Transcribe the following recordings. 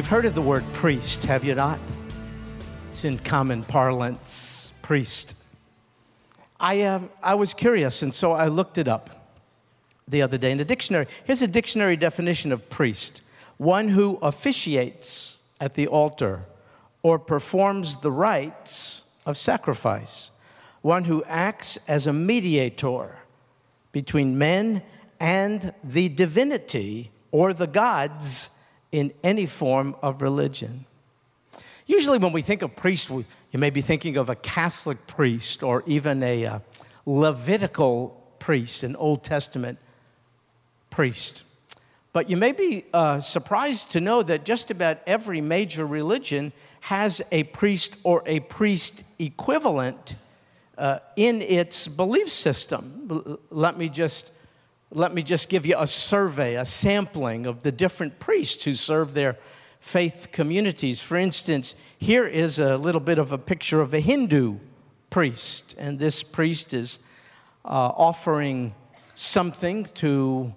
You've heard of the word priest, have you not? It's in common parlance, priest. I, um, I was curious, and so I looked it up the other day in the dictionary. Here's a dictionary definition of priest one who officiates at the altar or performs the rites of sacrifice, one who acts as a mediator between men and the divinity or the gods in any form of religion. Usually, when we think of priest, you may be thinking of a Catholic priest or even a uh, Levitical priest, an Old Testament priest. But you may be uh, surprised to know that just about every major religion has a priest or a priest equivalent uh, in its belief system. Let me just let me just give you a survey, a sampling of the different priests who serve their faith communities. For instance, here is a little bit of a picture of a Hindu priest, and this priest is uh, offering something to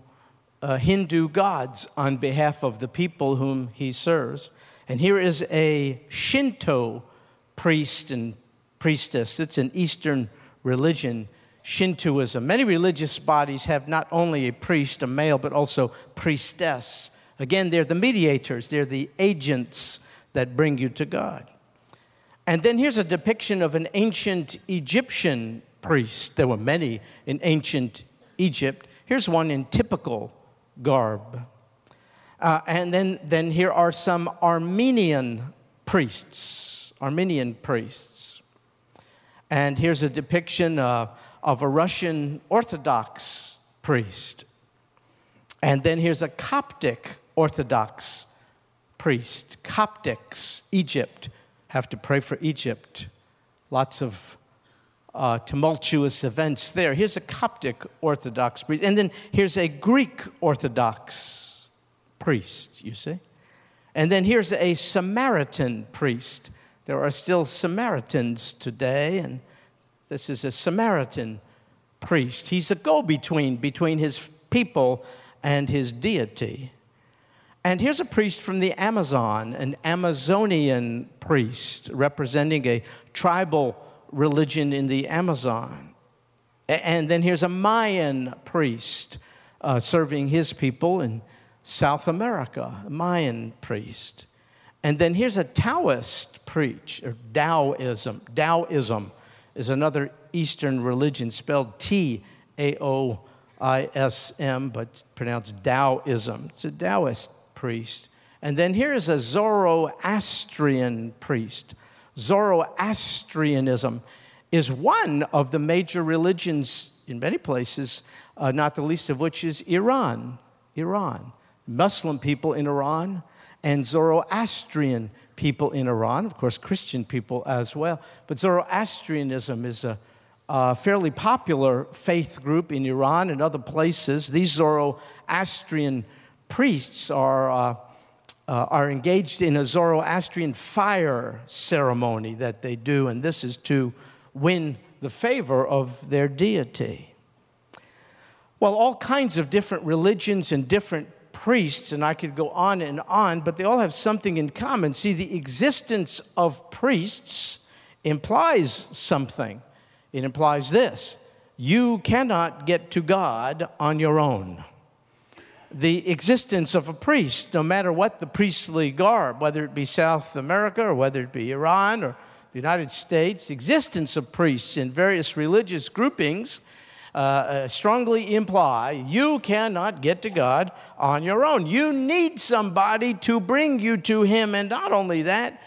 uh, Hindu gods on behalf of the people whom he serves. And here is a Shinto priest and priestess. It's an Eastern religion Shintoism. Many religious bodies have not only a priest, a male, but also priestess. Again, they're the mediators, they're the agents that bring you to God. And then here's a depiction of an ancient Egyptian priest. There were many in ancient Egypt. Here's one in typical garb. Uh, and then, then here are some Armenian priests, Armenian priests. And here's a depiction uh, of a Russian Orthodox priest. And then here's a Coptic Orthodox priest. Coptics, Egypt, have to pray for Egypt. Lots of uh, tumultuous events there. Here's a Coptic Orthodox priest. And then here's a Greek Orthodox priest, you see. And then here's a Samaritan priest. There are still Samaritans today, and this is a Samaritan priest. He's a go between between his people and his deity. And here's a priest from the Amazon, an Amazonian priest representing a tribal religion in the Amazon. And then here's a Mayan priest uh, serving his people in South America, a Mayan priest. And then here's a Taoist preach, or Taoism, Taoism is another Eastern religion spelled T A O I S M, but pronounced Taoism. It's a Taoist priest. And then here is a Zoroastrian priest. Zoroastrianism is one of the major religions in many places, uh, not the least of which is Iran. Iran. Muslim people in Iran and Zoroastrian people in Iran, of course, Christian people as well. But Zoroastrianism is a, a fairly popular faith group in Iran and other places. These Zoroastrian priests are, uh, uh, are engaged in a Zoroastrian fire ceremony that they do, and this is to win the favor of their deity. Well, all kinds of different religions and different priests, and I could go on and on, but they all have something in common. See, the existence of priests implies something. It implies this you cannot get to God on your own. The existence of a priest, no matter what the priestly garb, whether it be South America or whether it be Iran or the United States, the existence of priests in various religious groupings uh, uh, strongly imply you cannot get to God on your own. You need somebody to bring you to Him. And not only that,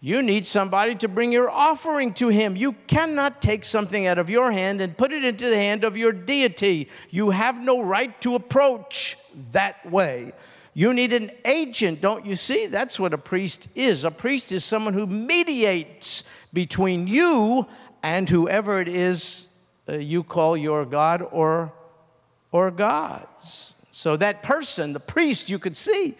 you need somebody to bring your offering to Him. You cannot take something out of your hand and put it into the hand of your deity. You have no right to approach that way. You need an agent, don't you see? That's what a priest is. A priest is someone who mediates between you and whoever it is uh, you call your God or, or gods. So that person, the priest, you could see,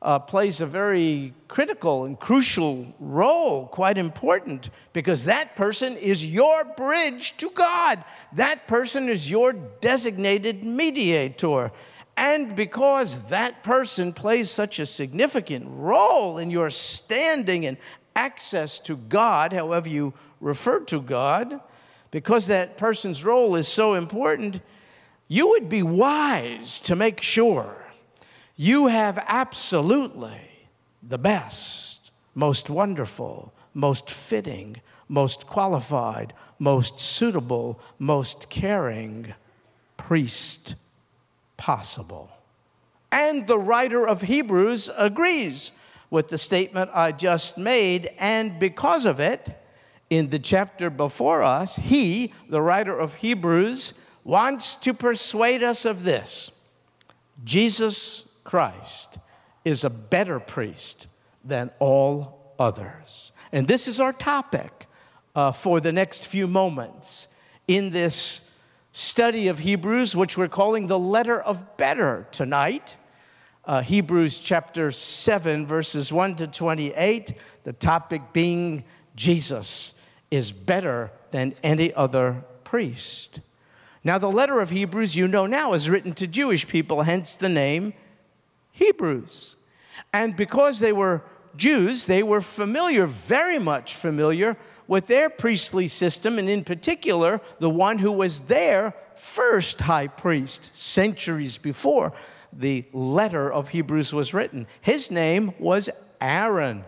uh, plays a very critical and crucial role, quite important, because that person is your bridge to God. That person is your designated mediator. And because that person plays such a significant role in your standing and access to God, however you refer to God, because that person's role is so important, you would be wise to make sure you have absolutely the best, most wonderful, most fitting, most qualified, most suitable, most caring priest possible. And the writer of Hebrews agrees with the statement I just made, and because of it, in the chapter before us, he, the writer of Hebrews, wants to persuade us of this Jesus Christ is a better priest than all others. And this is our topic uh, for the next few moments in this study of Hebrews, which we're calling the letter of better tonight. Uh, Hebrews chapter 7, verses 1 to 28, the topic being Jesus is better than any other priest. Now, the letter of Hebrews, you know now, is written to Jewish people, hence the name Hebrews. And because they were Jews, they were familiar, very much familiar, with their priestly system, and in particular, the one who was their first high priest centuries before the letter of Hebrews was written. His name was Aaron.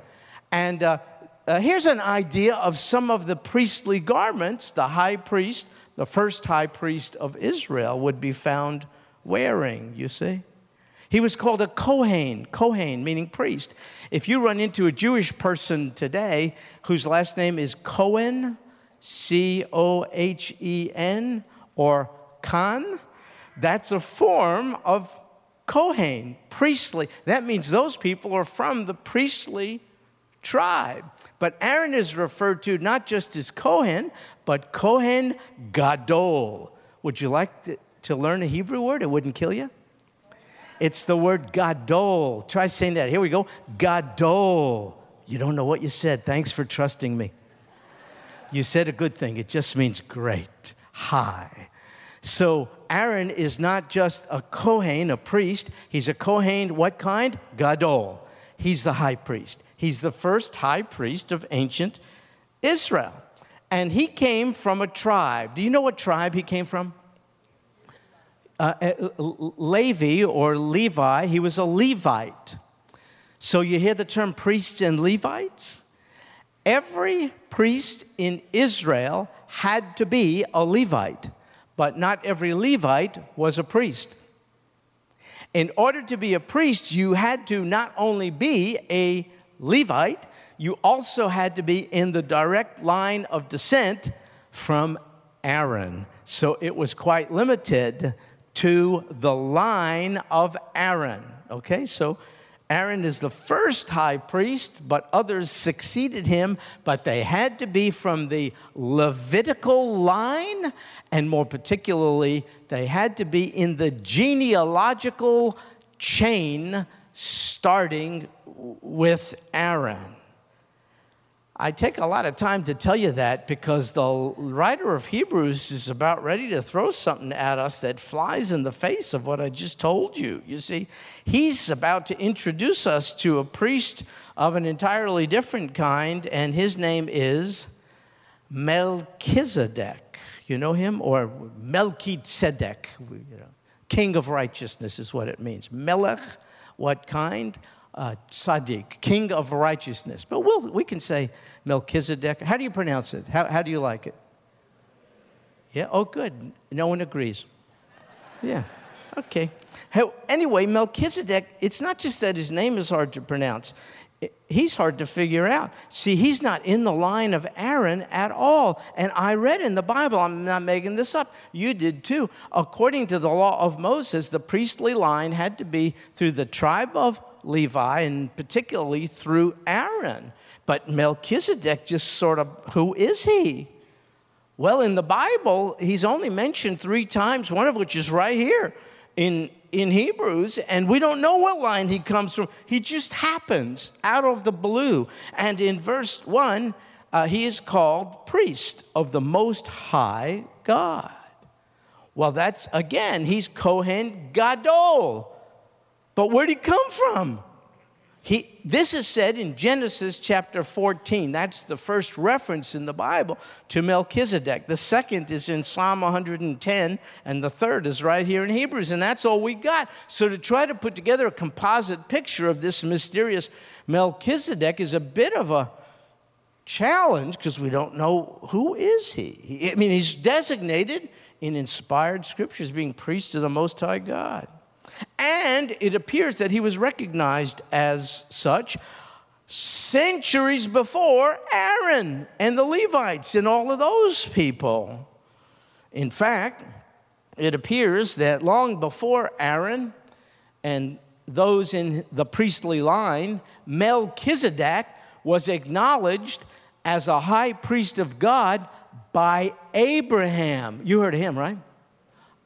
And uh, uh, here's an idea of some of the priestly garments the high priest, the first high priest of Israel, would be found wearing, you see. He was called a Kohen, Kohen meaning priest. If you run into a Jewish person today whose last name is Cohen, C O H E N, or Khan, that's a form of Kohen, priestly. That means those people are from the priestly tribe. But Aaron is referred to not just as Kohen, but Kohen Gadol. Would you like to, learn a Hebrew word? It wouldn't kill you. It's the word gadol. Try saying that. Here we go. Gadol. You don't know what you said. Thanks for trusting me. You said a good thing. It just means great, high. So Aaron is not just a Kohen, a priest. He's a Kohen, what kind? Gadol. He's the high priest. He's the first high priest of ancient Israel. And he came from a tribe. Do you know what tribe he came from? uh, uh Levi or Levi, he was a Levite. So you hear the term priests and Levites? Every priest in Israel had to be a Levite, but not every Levite was a priest. In order to be a priest, you had to not only be a Levite, you also had to be in the direct line of descent from Aaron. So it was quite limited to the line of Aaron. Okay, so Aaron is the first high priest, but others succeeded him, but they had to be from the Levitical line, and more particularly, they had to be in the genealogical chain starting with Aaron. I take a lot of time to tell you that because the writer of Hebrews is about ready to throw something at us that flies in the face of what I just told you. You see, he's about to introduce us to a priest of an entirely different kind, and his name is Melchizedek. You know him? Or Melchizedek, you know, king of righteousness is what it means. Melech, what kind? uh, Tzaddik, king of righteousness. But we'll, we can say Melchizedek. How do you pronounce it? How, how do you like it? Yeah, oh, good. No one agrees. Yeah, okay. How, anyway, Melchizedek, it's not just that his name is hard to pronounce, he's hard to figure out. See, he's not in the line of Aaron at all. And I read in the Bible, I'm not making this up, you did too. According to the law of Moses, the priestly line had to be through the tribe of Levi and particularly through Aaron. But Melchizedek just sort of, who is he? Well, in the Bible, he's only mentioned three times, one of which is right here in, in Hebrews, and we don't know what line he comes from. He just happens out of the blue. And in verse 1, uh, he is called priest of the Most High God. Well, that's again, he's Kohen Gadol. But where'd he come from? He, this is said in Genesis chapter 14. That's the first reference in the Bible to Melchizedek. The second is in Psalm 110, and the third is right here in Hebrews, and that's all we got. So to try to put together a composite picture of this mysterious Melchizedek is a bit of a challenge because we don't know who is he. I mean, he's designated in inspired scriptures being priest to the Most High God. And it appears that he was recognized as such centuries before Aaron and the Levites and all of those people. In fact, it appears that long before Aaron and those in the priestly line, Melchizedek was acknowledged as a high priest of God by Abraham. You heard of him, right?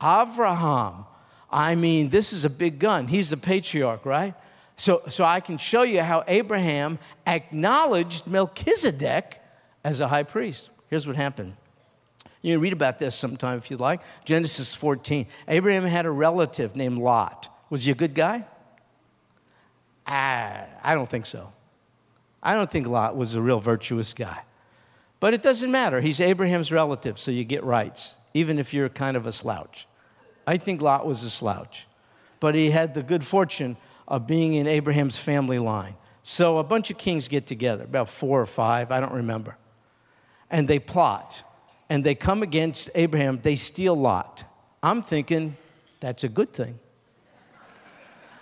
Abraham. I mean, this is a big gun. He's the patriarch, right? So, so I can show you how Abraham acknowledged Melchizedek as a high priest. Here's what happened. You can read about this sometime if you'd like. Genesis 14. Abraham had a relative named Lot. Was he a good guy? Ah, I don't think so. I don't think Lot was a real virtuous guy. But it doesn't matter. He's Abraham's relative, so you get rights, even if you're kind of a slouch. I think Lot was a slouch, but he had the good fortune of being in Abraham's family line. So a bunch of kings get together, about four or five, I don't remember, and they plot and they come against Abraham, they steal Lot. I'm thinking that's a good thing.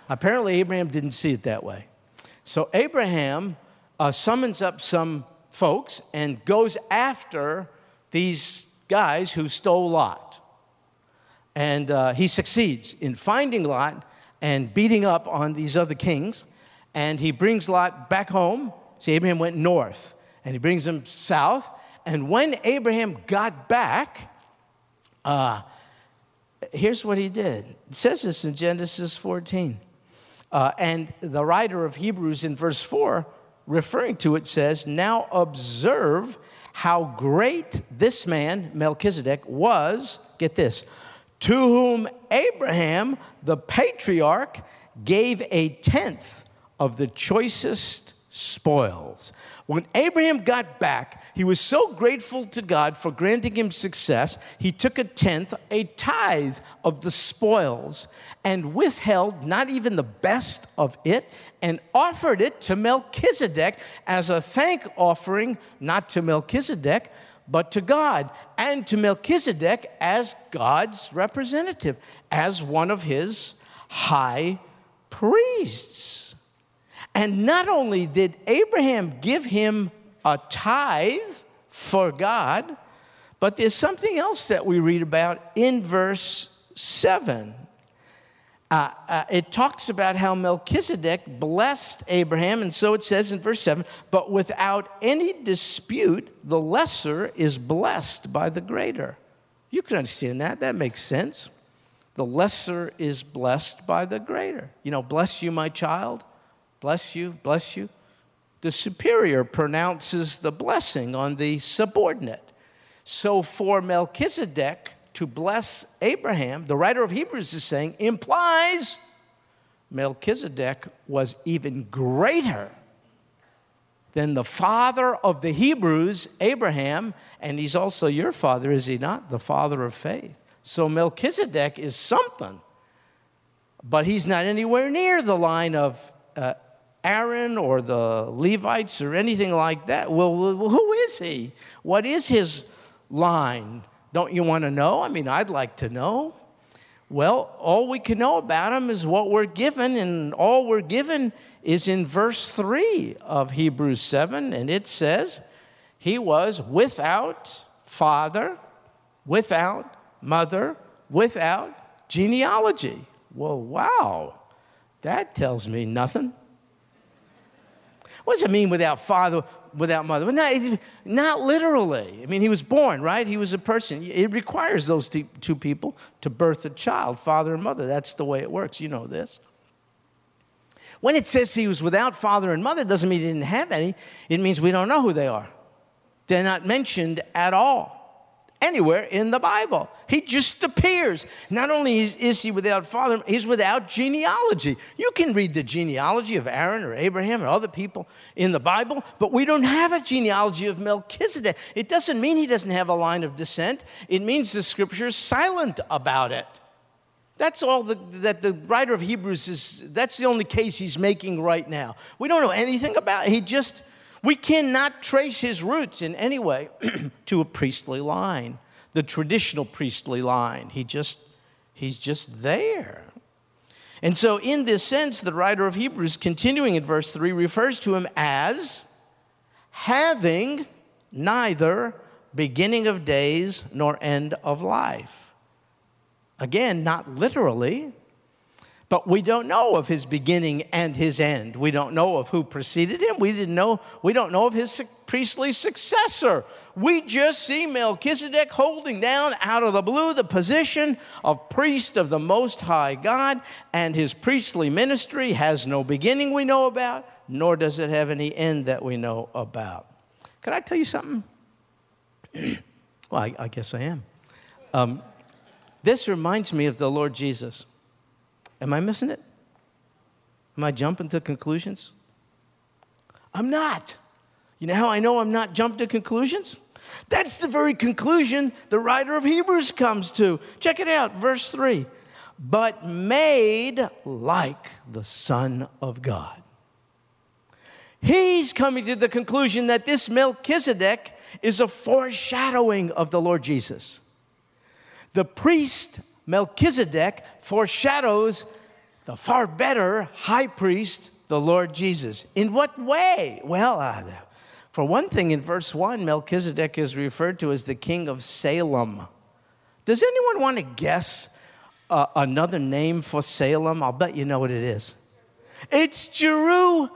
Apparently, Abraham didn't see it that way. So Abraham uh, summons up some folks and goes after these guys who stole Lot. And uh, he succeeds in finding Lot and beating up on these other kings. And he brings Lot back home. See, Abraham went north, and he brings him south. And when Abraham got back, uh, here's what he did. It says this in Genesis 14. Uh, and the writer of Hebrews in verse 4, referring to it, says, Now observe how great this man, Melchizedek, was, get this, to whom Abraham, the patriarch, gave a tenth of the choicest spoils. When Abraham got back, he was so grateful to God for granting him success, he took a tenth, a tithe of the spoils, and withheld not even the best of it, and offered it to Melchizedek as a thank offering, not to Melchizedek, but to God, and to Melchizedek as God's representative, as one of his high priests. And not only did Abraham give him a tithe for God, but there's something else that we read about in verse 7 uh, uh, it talks about how Melchizedek blessed Abraham, and so it says in verse 7 but without any dispute, the lesser is blessed by the greater. You can understand that. That makes sense. The lesser is blessed by the greater. You know, bless you, my child. Bless you, bless you. The superior pronounces the blessing on the subordinate. So for Melchizedek, to bless Abraham, the writer of Hebrews is saying, implies Melchizedek was even greater than the father of the Hebrews, Abraham, and he's also your father, is he not? The father of faith. So Melchizedek is something, but he's not anywhere near the line of uh, Aaron or the Levites or anything like that. Well, who is he? What is his line? Don't you want to know? I mean, I'd like to know. Well, all we can know about him is what we're given, and all we're given is in verse 3 of Hebrews 7, and it says, He was without father, without mother, without genealogy. Well, wow, that tells me nothing. What does it mean without father, without mother? Well, not, not literally. I mean, he was born, right? He was a person. It requires those two people to birth a child, father and mother. That's the way it works. You know this. When it says he was without father and mother, doesn't mean he didn't have any. It means we don't know who they are. They're not mentioned at all. Anywhere in the Bible. He just appears. Not only is, is, he without father, he's without genealogy. You can read the genealogy of Aaron or Abraham or other people in the Bible, but we don't have a genealogy of Melchizedek. It doesn't mean he doesn't have a line of descent, it means the scripture is silent about it. That's all the, that the writer of Hebrews is, that's the only case he's making right now. We don't know anything about it. He just we cannot trace his roots in any way to a priestly line, the traditional priestly line. He just, he's just there. And so, in this sense, the writer of Hebrews, continuing in verse 3, refers to him as having neither beginning of days nor end of life. Again, not literally, but we don't know of his beginning and his end. We don't know of who preceded him. We didn't know, we don't know of his priestly successor. We just see Melchizedek holding down out of the blue the position of priest of the Most High God, and his priestly ministry has no beginning we know about, nor does it have any end that we know about. Can I tell you something? well, I, I, guess I am. Um, this reminds me of the Lord Jesus. Am I missing it? Am I jumping to conclusions? I'm not. You know how I know I'm not jumping to conclusions? That's the very conclusion the writer of Hebrews comes to. Check it out, verse 3. But made like the Son of God. He's coming to the conclusion that this Melchizedek is a foreshadowing of the Lord Jesus. The priest Melchizedek foreshadows the far better high priest, the Lord Jesus. In what way? Well, uh, for one thing, in verse 1, Melchizedek is referred to as the king of Salem. Does anyone want to guess uh, another name for Salem? I'll bet you know what it is. It's Jerusalem.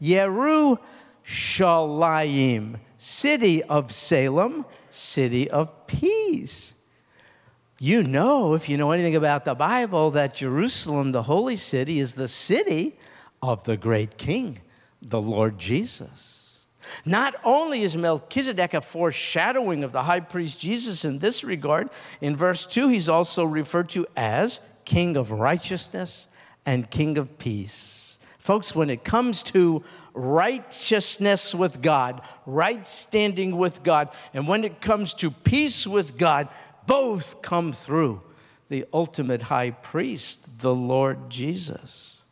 Yerushalayim, city of Salem, city of peace. You know, if you know anything about the Bible, that Jerusalem, the holy city, is the city of the great king, the Lord Jesus. Not only is Melchizedek a foreshadowing of the high priest Jesus in this regard, in verse 2, he's also referred to as king of righteousness and king of peace. Folks, when it comes to righteousness with God, right standing with God, and when it comes to peace with God, both come through the ultimate high priest, the Lord Jesus.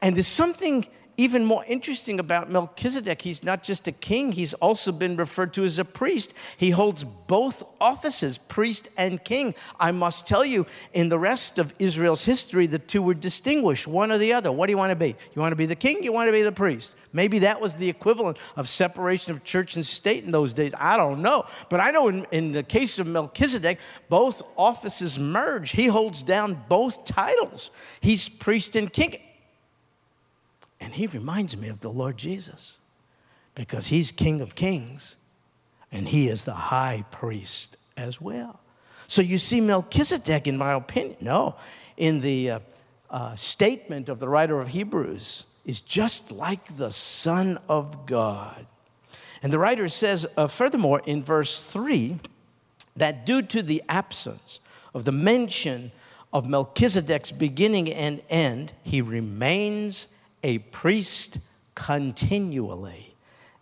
And there's something even more interesting about Melchizedek. He's not just a king, he's also been referred to as a priest. He holds both offices, priest and king. I must tell you, in the rest of Israel's history, the two were distinguished, one or the other. What do you want to be? You want to be the king? You want to be the priest? Maybe that was the equivalent of separation of church and state in those days. I don't know. But I know in, in the case of Melchizedek, both offices merge. He holds down both titles. He's priest and king. And he reminds me of the Lord Jesus because he's King of Kings and he is the high priest as well. So you see, Melchizedek, in my opinion, no, in the uh, uh, statement of the writer of Hebrews, is just like the Son of God. And the writer says, uh, furthermore, in verse 3, that due to the absence of the mention of Melchizedek's beginning and end, he remains a priest continually.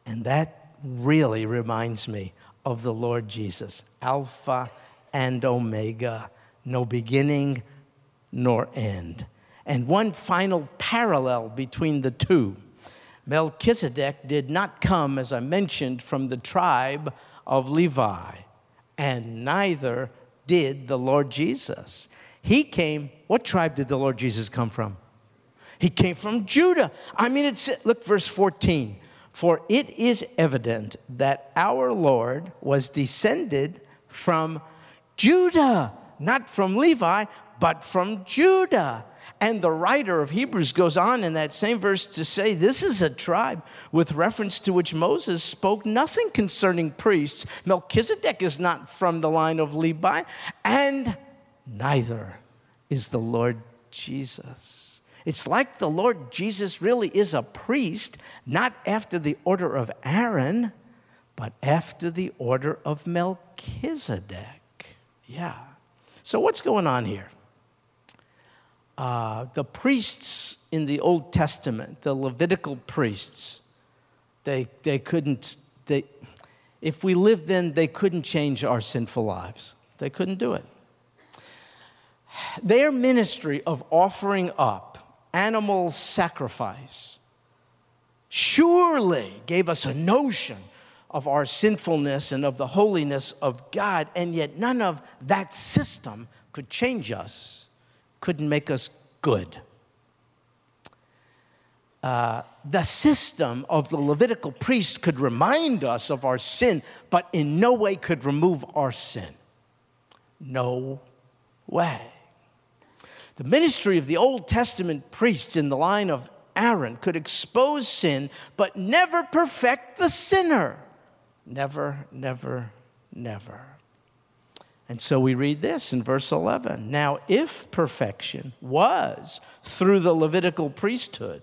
And that really reminds me of the Lord Jesus Alpha and Omega, no beginning nor end. And one final parallel between the two Melchizedek did not come, as I mentioned, from the tribe of Levi, and neither did the Lord Jesus. He came, what tribe did the Lord Jesus come from? He came from Judah. I mean, it's, look, verse 14. For it is evident that our Lord was descended from Judah, not from Levi, but from Judah. And the writer of Hebrews goes on in that same verse to say, This is a tribe with reference to which Moses spoke nothing concerning priests. Melchizedek is not from the line of Levi, and neither is the Lord Jesus. It's like the Lord Jesus really is a priest, not after the order of Aaron, but after the order of Melchizedek. Yeah. So, what's going on here? Uh, the priests in the Old Testament, the Levitical priests, they, they couldn't, they, if we lived then, they couldn't change our sinful lives. They couldn't do it. Their ministry of offering up animal sacrifice surely gave us a notion of our sinfulness and of the holiness of God, and yet none of that system could change us, couldn't make us good. Uh, the system of the Levitical priest could remind us of our sin, but in no way could remove our sin. No way. The ministry of the Old Testament priests in the line of Aaron could expose sin, but never perfect the sinner. Never, never, never. And so we read this in verse 11. Now, if perfection was through the Levitical priesthood,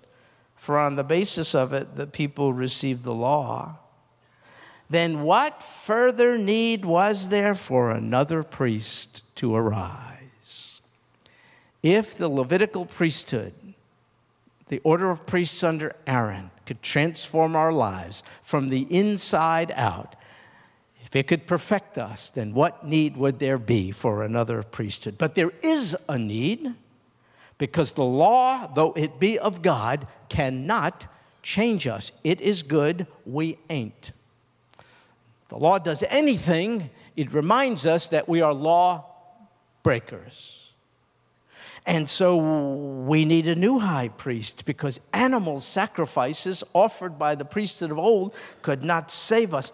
for on the basis of it the people received the law, then what further need was there for another priest to arise? If the Levitical priesthood, the order of priests under Aaron, could transform our lives from the inside out, if it could perfect us, then what need would there be for another priesthood? But there is a need because the law, though it be of God, cannot change us. It is good, we ain't. The law does anything, it reminds us that we are law breakers. And so we need a new high priest because animal sacrifices offered by the priesthood of old could not save us.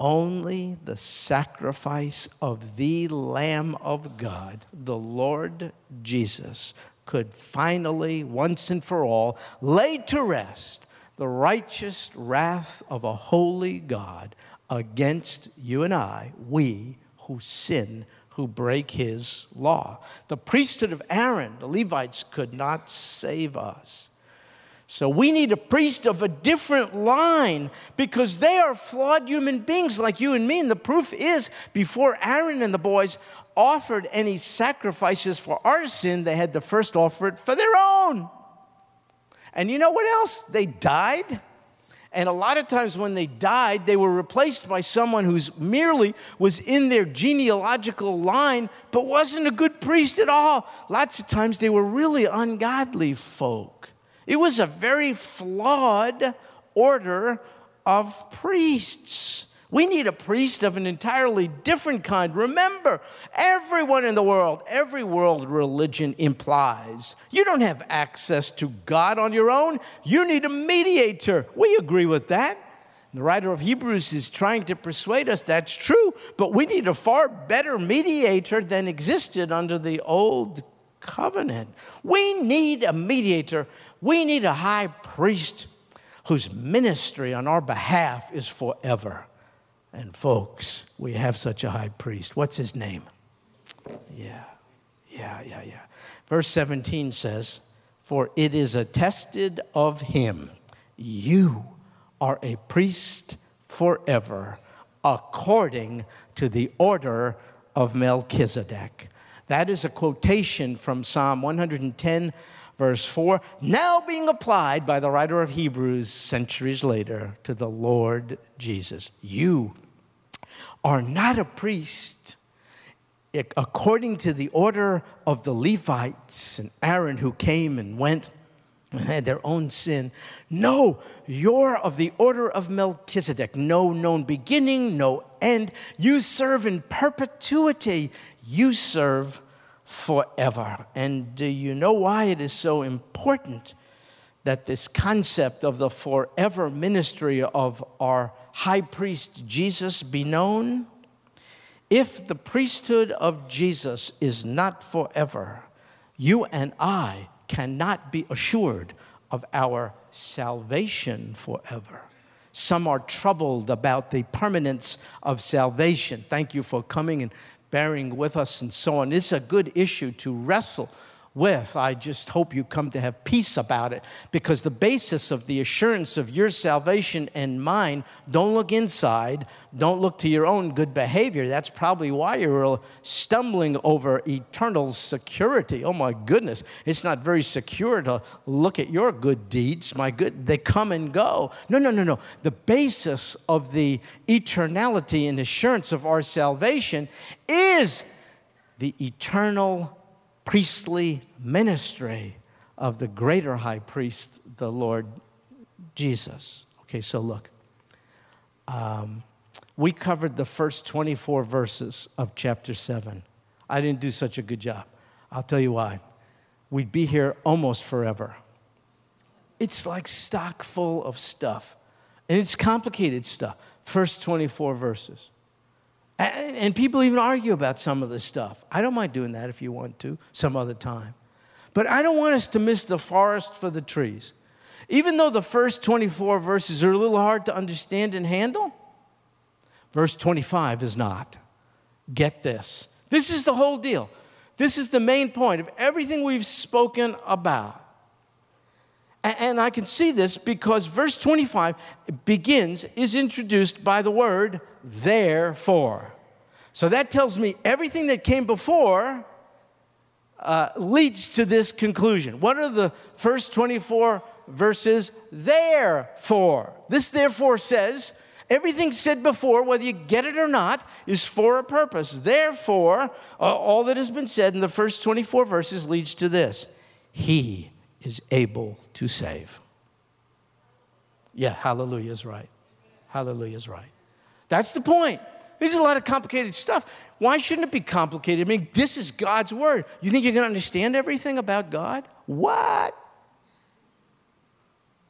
Only the sacrifice of the Lamb of God, the Lord Jesus, could finally, once and for all, lay to rest the righteous wrath of a holy God against you and I, we who sin who break his law. The priesthood of Aaron, the Levites, could not save us. So we need a priest of a different line because they are flawed human beings like you and me. And the proof is before Aaron and the boys offered any sacrifices for our sin, they had to first offer it for their own. And you know what else? They died and a lot of times when they died, they were replaced by someone who's merely was in their genealogical line, but wasn't a good priest at all. Lots of times they were really ungodly folk. It was a very flawed order of priests. We need a priest of an entirely different kind. Remember, everyone in the world, every world religion implies you don't have access to God on your own. You need a mediator. We agree with that. The writer of Hebrews is trying to persuade us that's true, but we need a far better mediator than existed under the old covenant. We need a mediator. We need a high priest whose ministry on our behalf is forever. And folks, we have such a high priest. What's his name? Yeah, yeah, yeah, yeah. Verse 17 says, For it is attested of him, you are a priest forever, according to the order of Melchizedek. That is a quotation from Psalm 110 verse 4, now being applied by the writer of Hebrews centuries later to the Lord Jesus. You are not a priest eh, according to the order of the Levites and Aaron who came and went and had their own sin. No, you're of the order of Melchizedek, no known beginning, no end. You serve in perpetuity, you serve forever. And do you know why it is so important that this concept of the forever ministry of our high priest Jesus be known? If the priesthood of Jesus is not forever, you and I cannot be assured of our salvation forever. Some are troubled about the permanence of salvation. Thank you for coming and bearing with us and so on. It's a good issue to wrestle with. I just hope you come to have peace about it because the basis of the assurance of your salvation and mine, don't look inside, don't look to your own good behavior. That's probably why you're stumbling over eternal security. Oh my goodness, it's not very secure to look at your good deeds. My good, they come and go. No, no, no, no. The basis of the eternality and assurance of our salvation is the eternal priestly ministry of the greater high priest, the Lord Jesus. Okay, so look. Um, we covered the first 24 verses of chapter 7. I didn't do such a good job. I'll tell you why. We'd be here almost forever. It's like stock full of stuff, and it's complicated stuff. First 24 verses. And, people even argue about some of this stuff. I don't mind doing that if you want to, some other time. But I don't want us to miss the forest for the trees. Even though the first 24 verses are a little hard to understand and handle, verse 25 is not. Get this. This is the whole deal. This is the main point of everything we've spoken about. And I can see this because verse 25 begins, is introduced by the word therefore. So that tells me everything that came before uh, leads to this conclusion. What are the first 24 verses? Therefore. This therefore says everything said before, whether you get it or not, is for a purpose. Therefore, uh, all that has been said in the first 24 verses leads to this He is able to save. Yeah, hallelujah is right. Hallelujah is right. That's the point. This is a lot of complicated stuff. Why shouldn't it be complicated? I mean, this is God's word. You think you're going to understand everything about God? What?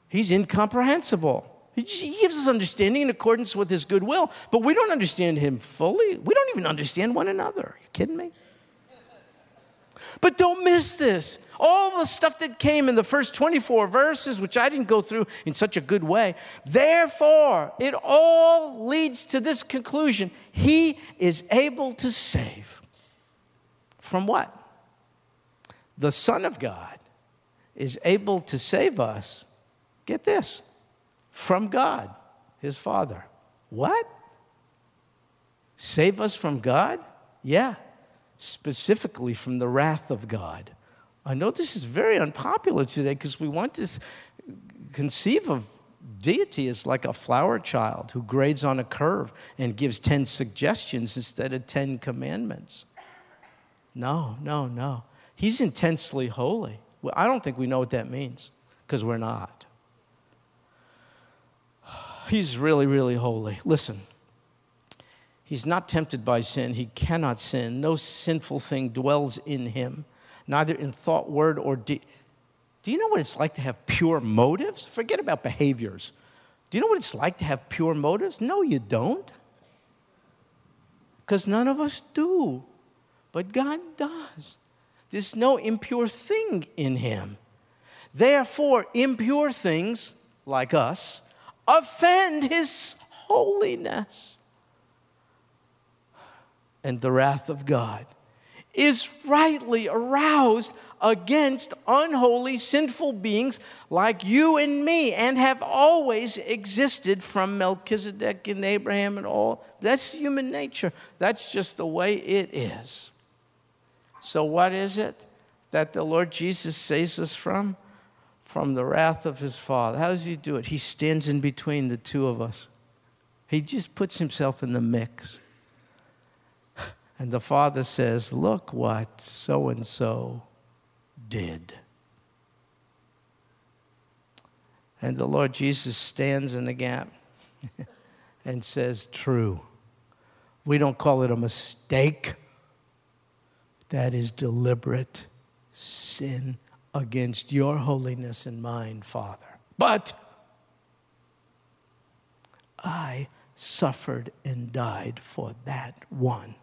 He's incomprehensible. He gives us understanding in accordance with his good will, but we don't understand him fully. We don't even understand one another. Are you kidding me? But don't miss this. All the stuff that came in the first 24 verses, which I didn't go through in such a good way. Therefore, it all leads to this conclusion He is able to save. From what? The Son of God is able to save us, get this, from God, His Father. What? Save us from God? Yeah, specifically from the wrath of God. I know this is very unpopular today because we want to conceive of deity as like a flower child who grades on a curve and gives 10 suggestions instead of 10 commandments. No, no, no. He's intensely holy. Well, I don't think we know what that means because we're not. He's really, really holy. Listen, he's not tempted by sin. He cannot sin. No sinful thing dwells in him neither in thought, word, or deed. Do you know what it's like to have pure motives? Forget about behaviors. Do you know what it's like to have pure motives? No, you don't. Because none of us do. But God does. There's no impure thing in Him. Therefore, impure things, like us, offend His holiness. And the wrath of God is rightly aroused against unholy, sinful beings like you and me and have always existed from Melchizedek and Abraham and all. That's human nature. That's just the way it is. So, what is it that the Lord Jesus saves us from? From the wrath of his Father. How does he do it? He stands in between the two of us, he just puts himself in the mix. And the father says, Look what so and so did. And the Lord Jesus stands in the gap and says, True. We don't call it a mistake. That is deliberate sin against your holiness and mine, Father. But I suffered and died for that one.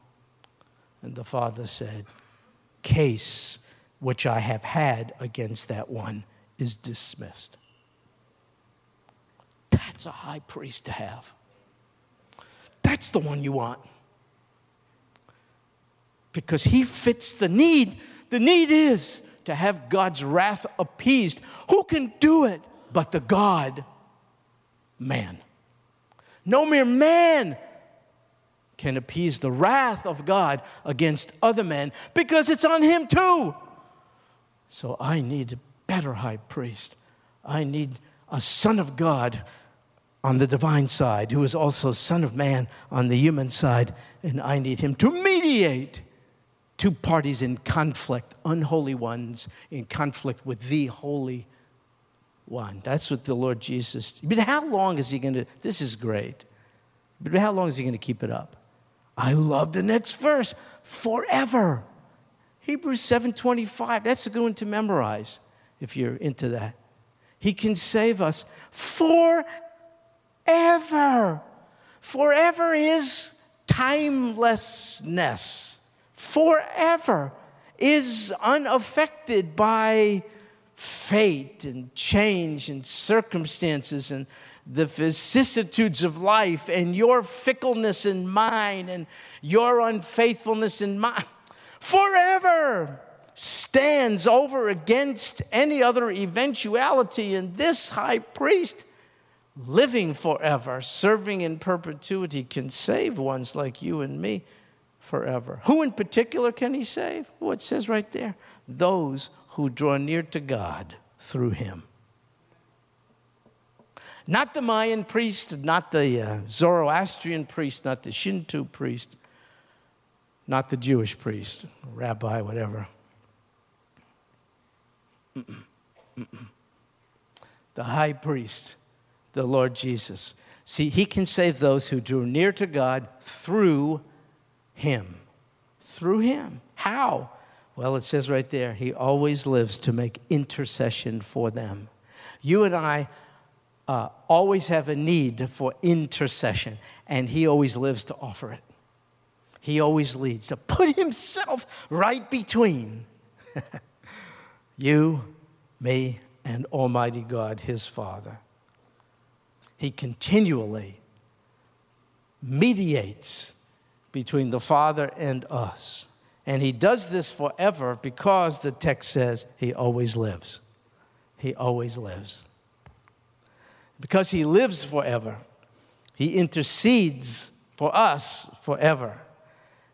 And the father said, Case which I have had against that one is dismissed. That's a high priest to have. That's the one you want. Because he fits the need. The need is to have God's wrath appeased. Who can do it but the God man? No mere man can appease the wrath of God against other men because it's on him too. So I need a better high priest. I need a son of God on the divine side who is also son of man on the human side and I need him to mediate two parties in conflict, unholy ones in conflict with the holy one. That's what the Lord Jesus. But how long is he going to? This is great. But how long is he going to keep it up? I love the next verse. Forever. Hebrews 7:25. That's a good one to memorize if you're into that. He can save us forever. Forever is timelessness. Forever is unaffected by fate and change and circumstances and the vicissitudes of life and your fickleness in mine and your unfaithfulness in mine forever stands over against any other eventuality. And this high priest, living forever, serving in perpetuity, can save ones like you and me forever. Who in particular can he save? Well, it says right there those who draw near to God through him. Not the Mayan priest, not the uh, Zoroastrian priest, not the Shinto priest, not the Jewish priest, rabbi, whatever. Mm-mm. Mm-mm. The high priest, the Lord Jesus. See, he can save those who drew near to God through him. Through him. How? Well, it says right there, he always lives to make intercession for them. You and I uh, always have a need for intercession, and he always lives to offer it. He always leads to put himself right between you, me, and Almighty God, his Father. He continually mediates between the Father and us. And he does this forever because the text says he always lives. He always lives. Because he lives forever, he intercedes for us forever.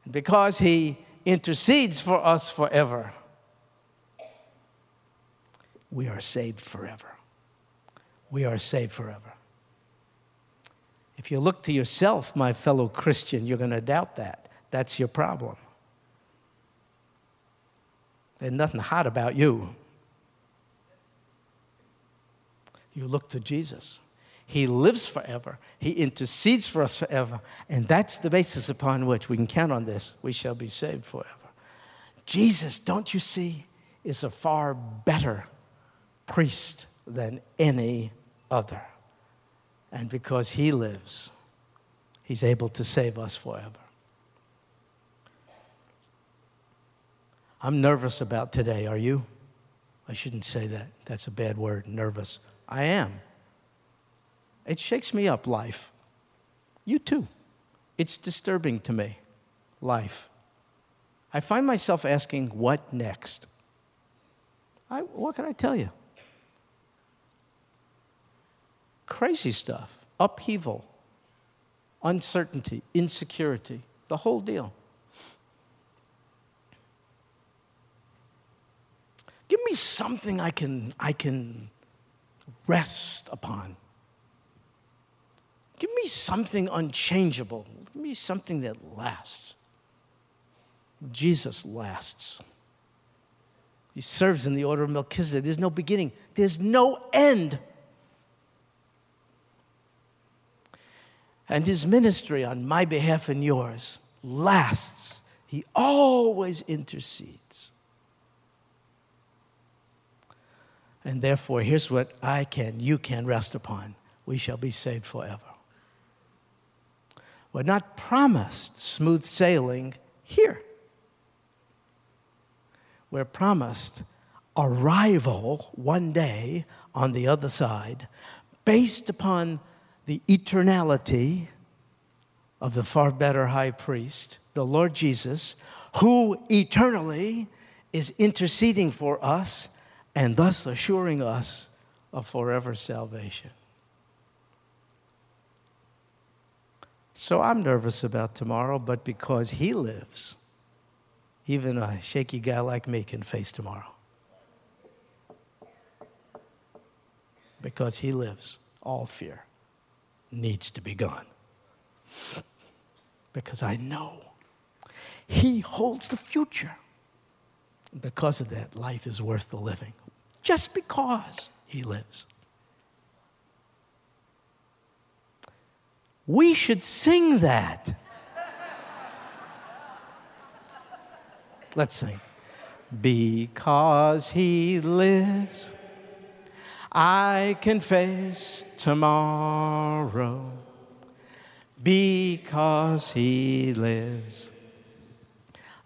Because he intercedes for us forever, we are saved forever. We are saved forever. If you look to yourself, my fellow Christian, you're going to doubt that. That's your problem. There's nothing hot about you. You look to Jesus. He lives forever. He intercedes for us forever. And that's the basis upon which we can count on this. We shall be saved forever. Jesus, don't you see, is a far better priest than any other. And because he lives, he's able to save us forever. I'm nervous about today. Are you? I shouldn't say that. That's a bad word, nervous. I am. It shakes me up, life. You too. It's disturbing to me, life. I find myself asking, what next? I, what can I tell you? Crazy stuff, upheaval, uncertainty, insecurity, the whole deal. Give me something I can, I can rest upon. Give me something unchangeable. Give me something that lasts. Jesus lasts. He serves in the order of Melchizedek. There's no beginning, there's no end. And his ministry on my behalf and yours lasts. He always intercedes. And therefore, here's what I can, you can rest upon we shall be saved forever. We're not promised smooth sailing here. We're promised arrival one day on the other side based upon the eternality of the far better high priest, the Lord Jesus, who eternally is interceding for us and thus assuring us of forever salvation. So I'm nervous about tomorrow, but because He lives, even a shaky guy like me can face tomorrow. Because He lives, all fear needs to be gone. Because I know He holds the future. Because of that, life is worth the living. Just because He lives. We should sing that. Let's sing. Because he lives, I can face tomorrow. Because he lives,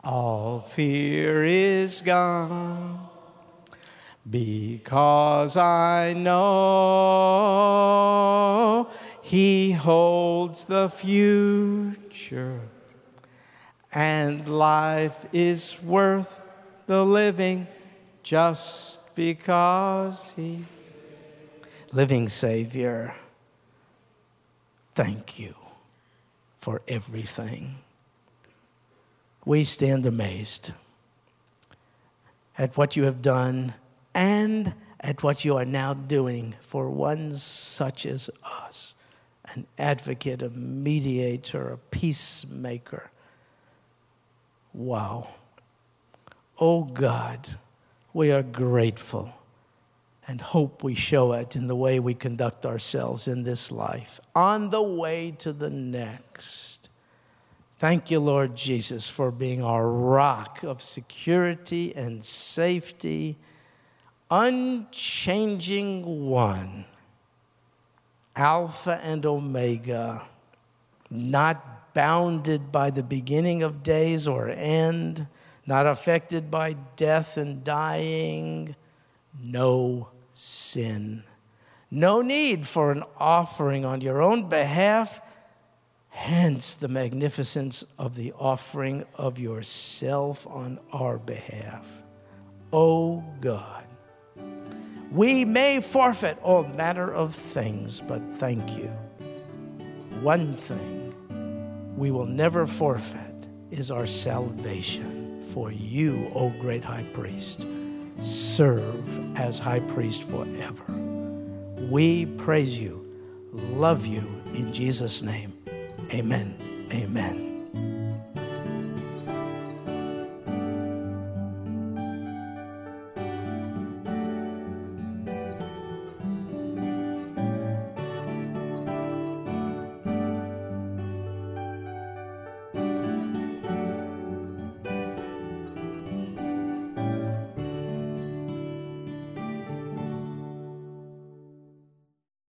all fear is gone. Because I know he holds the future, and life is worth the living just because He. Living Savior, thank you for everything. We stand amazed at what you have done and at what you are now doing for one such as us an advocate, a mediator, a peacemaker. Wow. Oh God, we are grateful and hope we show it in the way we conduct ourselves in this life, on the way to the next. Thank you, Lord Jesus, for being our rock of security and safety, unchanging one. Alpha and Omega, not bounded by the beginning of days or end, not affected by death and dying, no sin. No need for an offering on your own behalf, hence the magnificence of the offering of yourself on our behalf. Oh God. We may forfeit all manner of things, but thank you. One thing we will never forfeit is our salvation. For you, O great high priest, serve as high priest forever. We praise you, love you in Jesus' name. Amen. Amen.